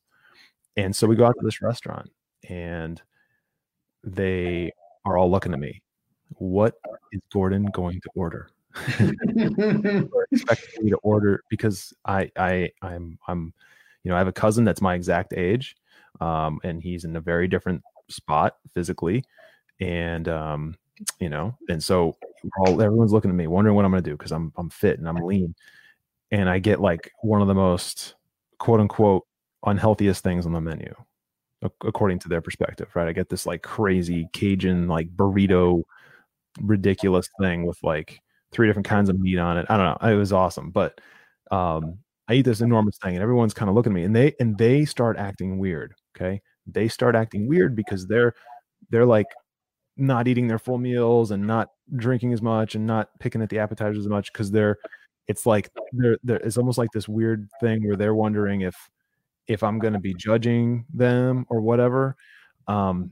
And so we go out to this restaurant, and they are all looking at me what is Gordon going to order? expecting me to order because I I I'm I'm you know I have a cousin that's my exact age, um, and he's in a very different spot physically, and um, you know, and so all everyone's looking at me, wondering what I'm going to do because I'm I'm fit and I'm lean, and I get like one of the most quote unquote unhealthiest things on the menu according to their perspective, right? I get this like crazy Cajun like burrito ridiculous thing with like three different kinds of meat on it. I don't know. It was awesome, but um I eat this enormous thing and everyone's kind of looking at me and they and they start acting weird, okay? They start acting weird because they're they're like not eating their full meals and not drinking as much and not picking at the appetizers as much because they're it's like they're it's almost like this weird thing where they're wondering if if I'm going to be judging them or whatever, um,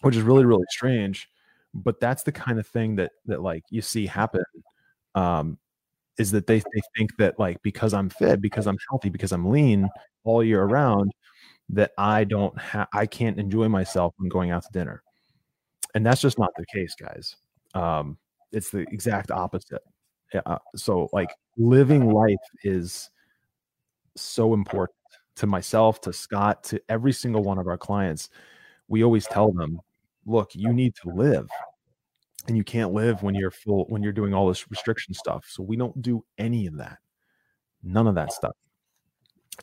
which is really really strange. But that's the kind of thing that that like you see happen. Um, is that they they think that like because I'm fit, because I'm healthy, because I'm lean all year around, that I don't have I can't enjoy myself when going out to dinner, and that's just not the case, guys. Um, it's the exact opposite. Uh, so like living life is so important to myself, to Scott, to every single one of our clients, we always tell them, look, you need to live. And you can't live when you're full, when you're doing all this restriction stuff. So we don't do any of that. None of that stuff.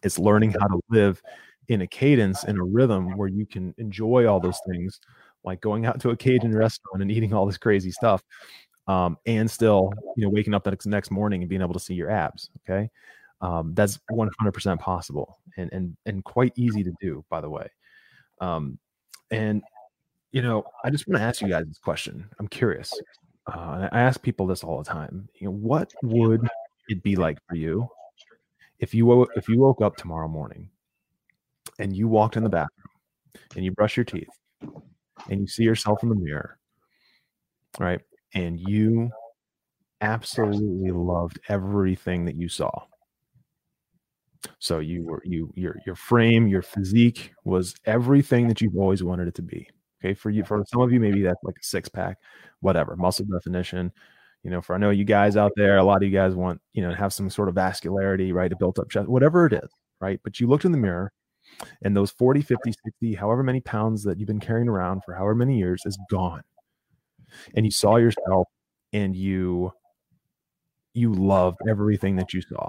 It's learning how to live in a cadence, in a rhythm where you can enjoy all those things, like going out to a Cajun restaurant and eating all this crazy stuff, um, and still, you know, waking up the next, next morning and being able to see your abs. Okay um, that's 100% possible and, and, and quite easy to do, by the way. Um, and, you know, I just want to ask you guys this question. I'm curious. Uh, I ask people this all the time. You know, what would it be like for you if you if you woke up tomorrow morning and you walked in the bathroom and you brush your teeth and you see yourself in the mirror, right? And you absolutely loved everything that you saw. So you were you your your frame, your physique was everything that you've always wanted it to be. Okay, for you, for some of you, maybe that's like a six pack, whatever, muscle definition. You know, for I know you guys out there, a lot of you guys want you know to have some sort of vascularity, right, a built up chest, whatever it is, right. But you looked in the mirror, and those 40, 50, 60, however many pounds that you've been carrying around for however many years is gone, and you saw yourself, and you you loved everything that you saw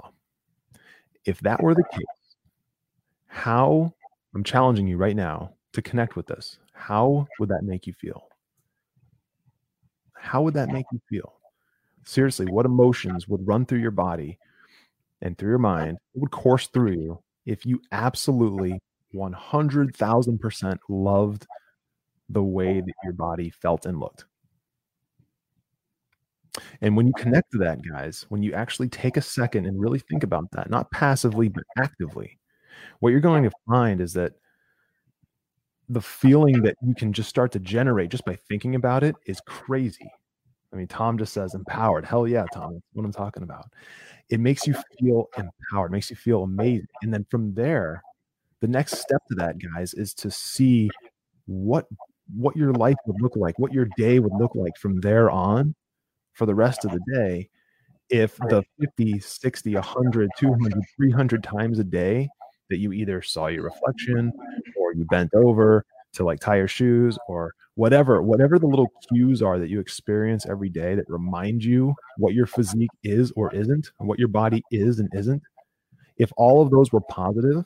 if that were the case, how I'm challenging you right now to connect with this. How would that make you feel? How would that make you feel? Seriously, what emotions would run through your body and through your mind, It would course through you if you absolutely 100,000% loved the way that your body felt and looked? And when you connect to that, guys, when you actually take a second and really think about that, not passively, but actively, what you're going to find is that the feeling that you can just start to generate just by thinking about it is crazy. I mean, Tom just says empowered. Hell yeah, Tom. That's what I'm talking about. It makes you feel empowered, makes you feel amazing. And then from there, the next step to that, guys, is to see what what your life would look like, what your day would look like from there on for the rest of the day if the 50 60 100 200 300 times a day that you either saw your reflection or you bent over to like tie your shoes or whatever whatever the little cues are that you experience every day that remind you what your physique is or isn't what your body is and isn't if all of those were positive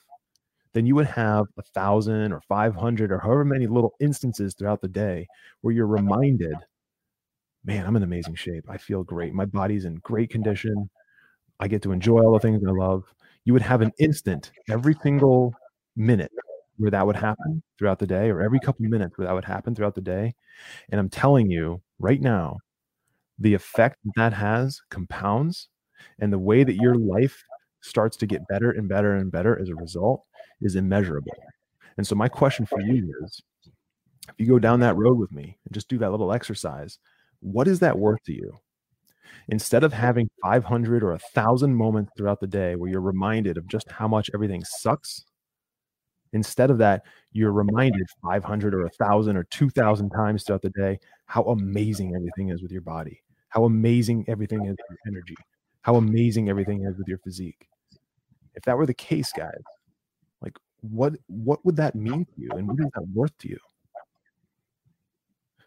then you would have a thousand or 500 or however many little instances throughout the day where you're reminded man, I'm in amazing shape. I feel great. My body's in great condition. I get to enjoy all the things I love. You would have an instant every single minute where that would happen throughout the day, or every couple of minutes where that would happen throughout the day. And I'm telling you right now, the effect that, that has compounds, and the way that your life starts to get better and better and better as a result is immeasurable. And so, my question for you is if you go down that road with me and just do that little exercise, what is that worth to you? Instead of having 500 or a 1,000 moments throughout the day where you're reminded of just how much everything sucks, instead of that, you're reminded 500 or 1,000 or 2,000 times throughout the day how amazing everything is with your body, how amazing everything is with your energy, how amazing everything is with your physique. If that were the case, guys, like what what would that mean to you and what is that worth to you?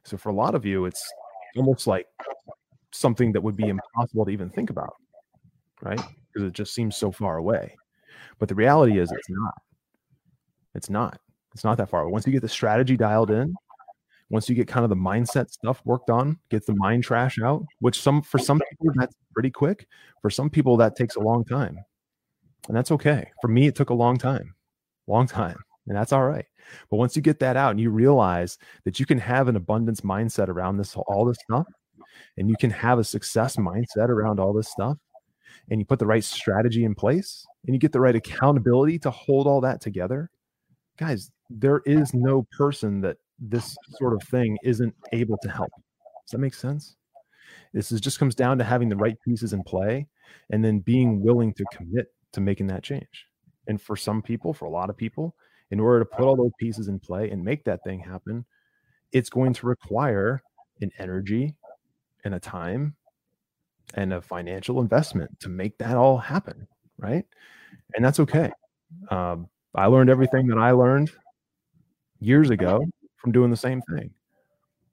So for a lot of you, it's almost like something that would be impossible to even think about, right? because it just seems so far away. But the reality is it's not. It's not. It's not that far. Once you get the strategy dialed in, once you get kind of the mindset stuff worked on, get the mind trash out, which some for some people that's pretty quick. For some people that takes a long time. And that's okay. For me, it took a long time. Long time. And that's all right. But once you get that out and you realize that you can have an abundance mindset around this all this stuff, and you can have a success mindset around all this stuff, and you put the right strategy in place and you get the right accountability to hold all that together, guys, there is no person that this sort of thing isn't able to help. Does that make sense? This is just comes down to having the right pieces in play and then being willing to commit to making that change. And for some people, for a lot of people, in order to put all those pieces in play and make that thing happen, it's going to require an energy and a time and a financial investment to make that all happen. Right. And that's okay. Um, I learned everything that I learned years ago from doing the same thing.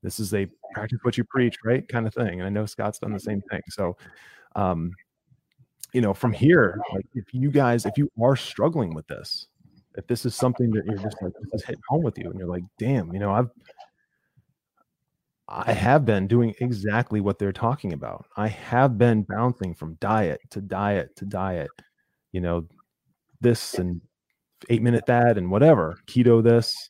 This is a practice what you preach, right? Kind of thing. And I know Scott's done the same thing. So, um, you know, from here, like if you guys, if you are struggling with this, if this is something that you're just like, this is hitting home with you, and you're like, damn, you know, I've, I have been doing exactly what they're talking about. I have been bouncing from diet to diet to diet, you know, this and eight minute that and whatever, keto this,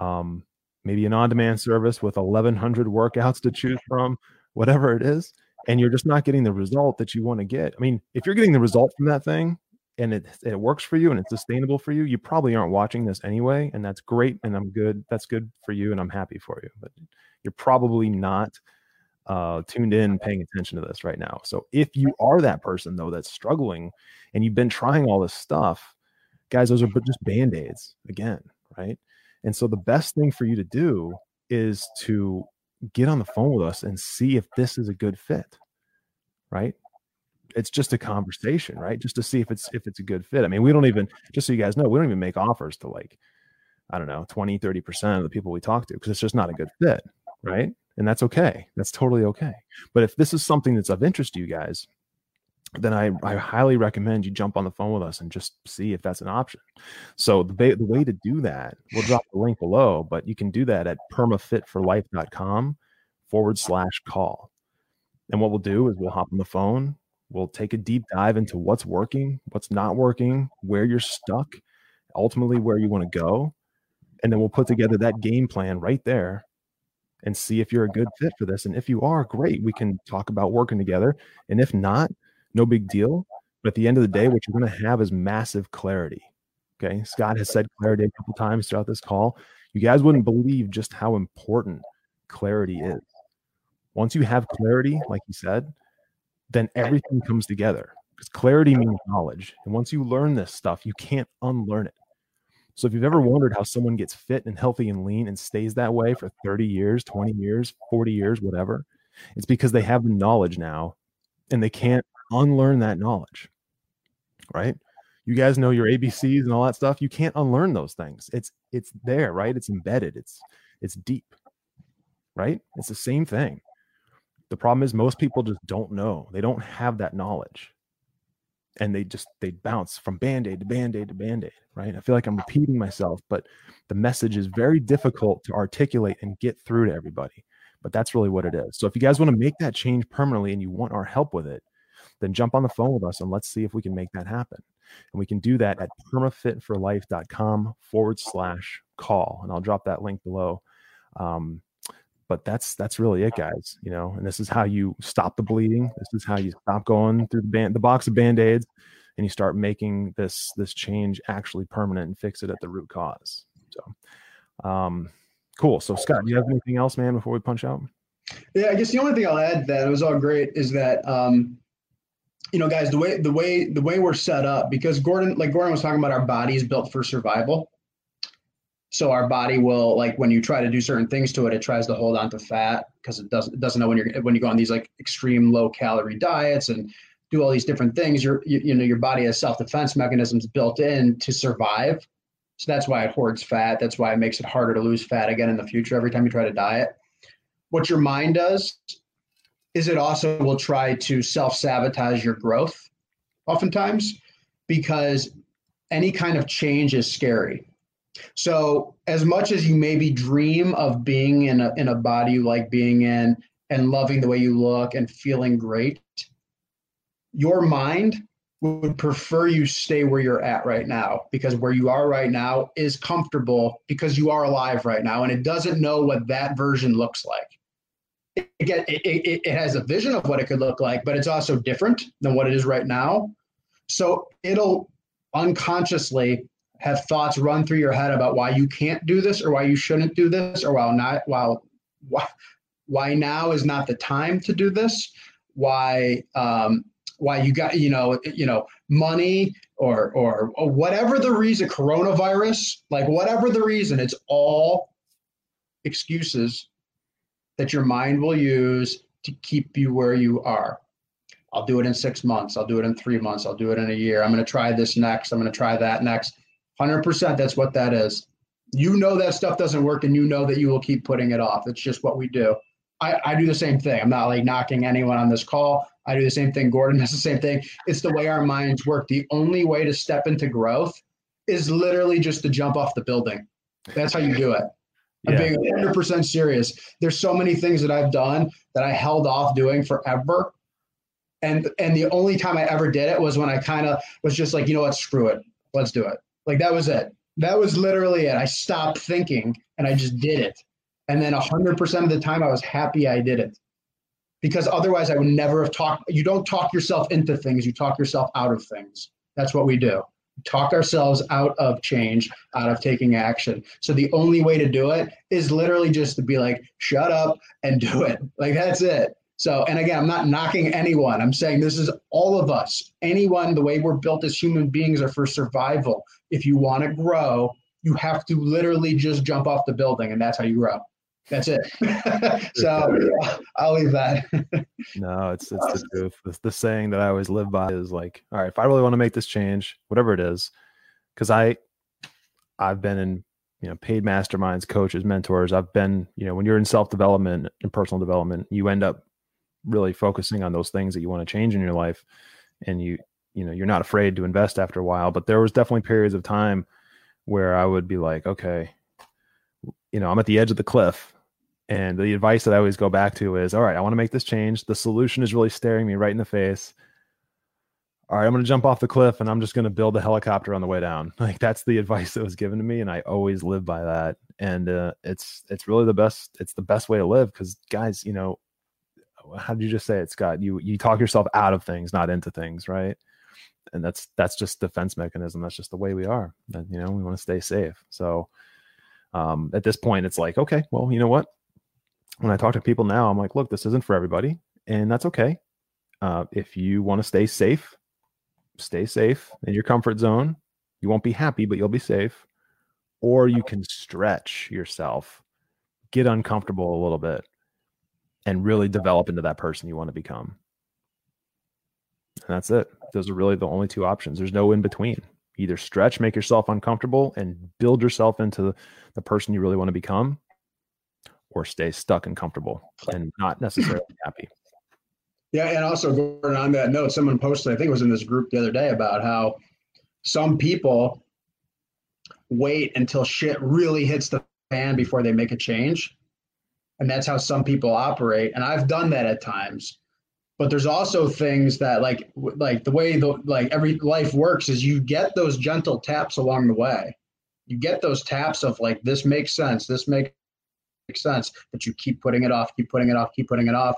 um, maybe an on demand service with 1100 workouts to choose from, whatever it is. And you're just not getting the result that you want to get. I mean, if you're getting the result from that thing, and it it works for you and it's sustainable for you, you probably aren't watching this anyway, and that's great. And I'm good. That's good for you, and I'm happy for you. But you're probably not uh, tuned in, paying attention to this right now. So if you are that person though that's struggling, and you've been trying all this stuff, guys, those are just band aids again, right? And so the best thing for you to do is to get on the phone with us and see if this is a good fit, right? it's just a conversation, right? Just to see if it's if it's a good fit. I mean, we don't even just so you guys know, we don't even make offers to like I don't know, 20, 30% of the people we talk to because it's just not a good fit, right? And that's okay. That's totally okay. But if this is something that's of interest to you guys, then I, I highly recommend you jump on the phone with us and just see if that's an option. So the, ba- the way to do that, we'll drop the link below, but you can do that at permafitforlife.com forward slash call. And what we'll do is we'll hop on the phone, We'll take a deep dive into what's working, what's not working, where you're stuck, ultimately where you want to go. And then we'll put together that game plan right there and see if you're a good fit for this. And if you are, great, we can talk about working together. And if not, no big deal. But at the end of the day, what you're going to have is massive clarity. Okay. Scott has said clarity a couple times throughout this call. You guys wouldn't believe just how important clarity is. Once you have clarity, like he said, then everything comes together because clarity means knowledge. And once you learn this stuff, you can't unlearn it. So if you've ever wondered how someone gets fit and healthy and lean and stays that way for 30 years, 20 years, 40 years, whatever, it's because they have the knowledge now and they can't unlearn that knowledge. Right? You guys know your ABCs and all that stuff. You can't unlearn those things. It's it's there, right? It's embedded. It's it's deep. Right? It's the same thing. The problem is most people just don't know. They don't have that knowledge. And they just they bounce from band-aid to band-aid to band-aid, right? I feel like I'm repeating myself, but the message is very difficult to articulate and get through to everybody. But that's really what it is. So if you guys want to make that change permanently and you want our help with it, then jump on the phone with us and let's see if we can make that happen. And we can do that at permafitforlife.com forward slash call. And I'll drop that link below. Um, but that's that's really it guys you know and this is how you stop the bleeding this is how you stop going through the band the box of band-aids and you start making this this change actually permanent and fix it at the root cause so um cool so scott do you have anything else man before we punch out yeah i guess the only thing i'll add that it was all great is that um you know guys the way the way the way we're set up because gordon like gordon was talking about our bodies built for survival. So our body will like when you try to do certain things to it it tries to hold on to fat because it doesn't it doesn't know when you're when you go on these like extreme low calorie diets and do all these different things your you, you know your body has self-defense mechanisms built in to survive. So that's why it hoards fat. That's why it makes it harder to lose fat again in the future every time you try to diet. What your mind does is it also will try to self-sabotage your growth oftentimes because any kind of change is scary. So, as much as you maybe dream of being in a, in a body you like being in and loving the way you look and feeling great, your mind would prefer you stay where you're at right now because where you are right now is comfortable because you are alive right now and it doesn't know what that version looks like. It, it, it, it has a vision of what it could look like, but it's also different than what it is right now. So it'll unconsciously have thoughts run through your head about why you can't do this or why you shouldn't do this or while not why, why now is not the time to do this why um, why you got you know you know money or or whatever the reason coronavirus like whatever the reason it's all excuses that your mind will use to keep you where you are. I'll do it in six months. I'll do it in three months. I'll do it in a year. I'm going to try this next. I'm going to try that next. 100% that's what that is. You know that stuff doesn't work and you know that you will keep putting it off. It's just what we do. I, I do the same thing. I'm not like knocking anyone on this call. I do the same thing. Gordon does the same thing. It's the way our minds work. The only way to step into growth is literally just to jump off the building. That's how you do it i'm yeah. being 100% serious there's so many things that i've done that i held off doing forever and and the only time i ever did it was when i kind of was just like you know what screw it let's do it like that was it. That was literally it. I stopped thinking and I just did it. And then 100% of the time I was happy I did it. Because otherwise I would never have talked. You don't talk yourself into things, you talk yourself out of things. That's what we do. Talk ourselves out of change, out of taking action. So the only way to do it is literally just to be like, shut up and do it. Like that's it. So, and again, I'm not knocking anyone. I'm saying this is all of us. Anyone, the way we're built as human beings are for survival. If you want to grow, you have to literally just jump off the building, and that's how you grow. That's it. so uh, I'll leave that. no, it's it's the truth. The, the saying that I always live by is like, all right, if I really want to make this change, whatever it is, because I I've been in you know paid masterminds, coaches, mentors. I've been you know when you're in self development and personal development, you end up really focusing on those things that you want to change in your life and you you know you're not afraid to invest after a while but there was definitely periods of time where i would be like okay you know i'm at the edge of the cliff and the advice that i always go back to is all right i want to make this change the solution is really staring me right in the face all right i'm going to jump off the cliff and i'm just going to build a helicopter on the way down like that's the advice that was given to me and i always live by that and uh, it's it's really the best it's the best way to live because guys you know how did you just say it, Scott? You you talk yourself out of things, not into things, right? And that's that's just defense mechanism. That's just the way we are. And you know, we want to stay safe. So um, at this point, it's like, okay, well, you know what? When I talk to people now, I'm like, look, this isn't for everybody, and that's okay. Uh, if you want to stay safe, stay safe in your comfort zone. You won't be happy, but you'll be safe. Or you can stretch yourself, get uncomfortable a little bit, and really develop into that person you want to become. And that's it. Those are really the only two options. There's no in between. Either stretch, make yourself uncomfortable, and build yourself into the person you really want to become, or stay stuck and comfortable and not necessarily happy. Yeah, and also going on that note, someone posted, I think it was in this group the other day, about how some people wait until shit really hits the fan before they make a change and that's how some people operate and i've done that at times but there's also things that like like the way the like every life works is you get those gentle taps along the way you get those taps of like this makes sense this makes sense but you keep putting it off keep putting it off keep putting it off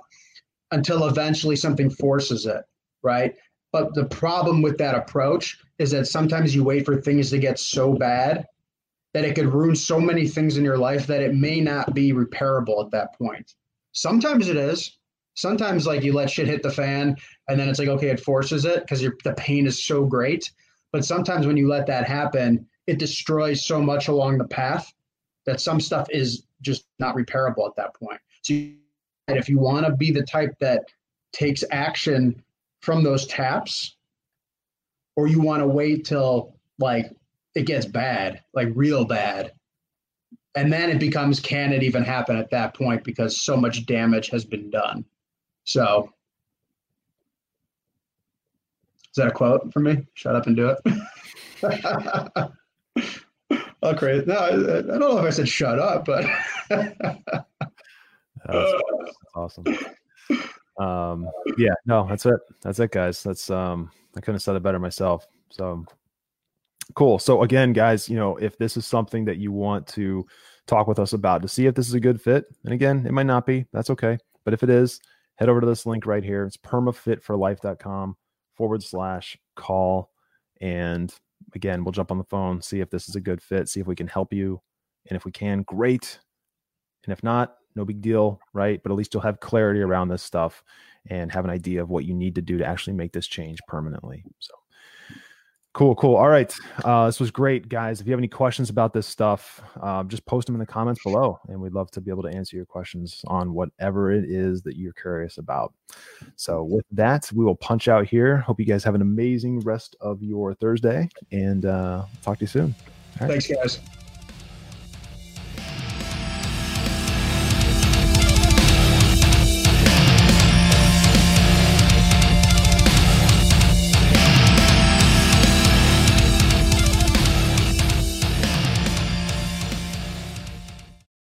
until eventually something forces it right but the problem with that approach is that sometimes you wait for things to get so bad that it could ruin so many things in your life that it may not be repairable at that point. Sometimes it is. Sometimes like you let shit hit the fan and then it's like okay it forces it because the pain is so great. But sometimes when you let that happen, it destroys so much along the path that some stuff is just not repairable at that point. So if you want to be the type that takes action from those taps or you want to wait till like it gets bad, like real bad. And then it becomes can it even happen at that point because so much damage has been done. So Is that a quote for me? Shut up and do it. oh, crazy. No, I, I, don't know if I said shut up, but that's, awesome. Um, yeah, no, that's it. That's it, guys. That's um, I couldn't have said it better myself. So cool. So again, guys, you know, if this is something that you want to talk with us about to see if this is a good fit, and again, it might not be. That's okay. But if it is, head over to this link right here. It's permafitforlife.com forward slash call. And again, we'll jump on the phone, see if this is a good fit, see if we can help you. And if we can, great. And if not, no big deal, right? But at least you'll have clarity around this stuff and have an idea of what you need to do to actually make this change permanently. So Cool, cool. All right. Uh, this was great, guys. If you have any questions about this stuff, uh, just post them in the comments below, and we'd love to be able to answer your questions on whatever it is that you're curious about. So, with that, we will punch out here. Hope you guys have an amazing rest of your Thursday, and uh, talk to you soon. Thanks, guys.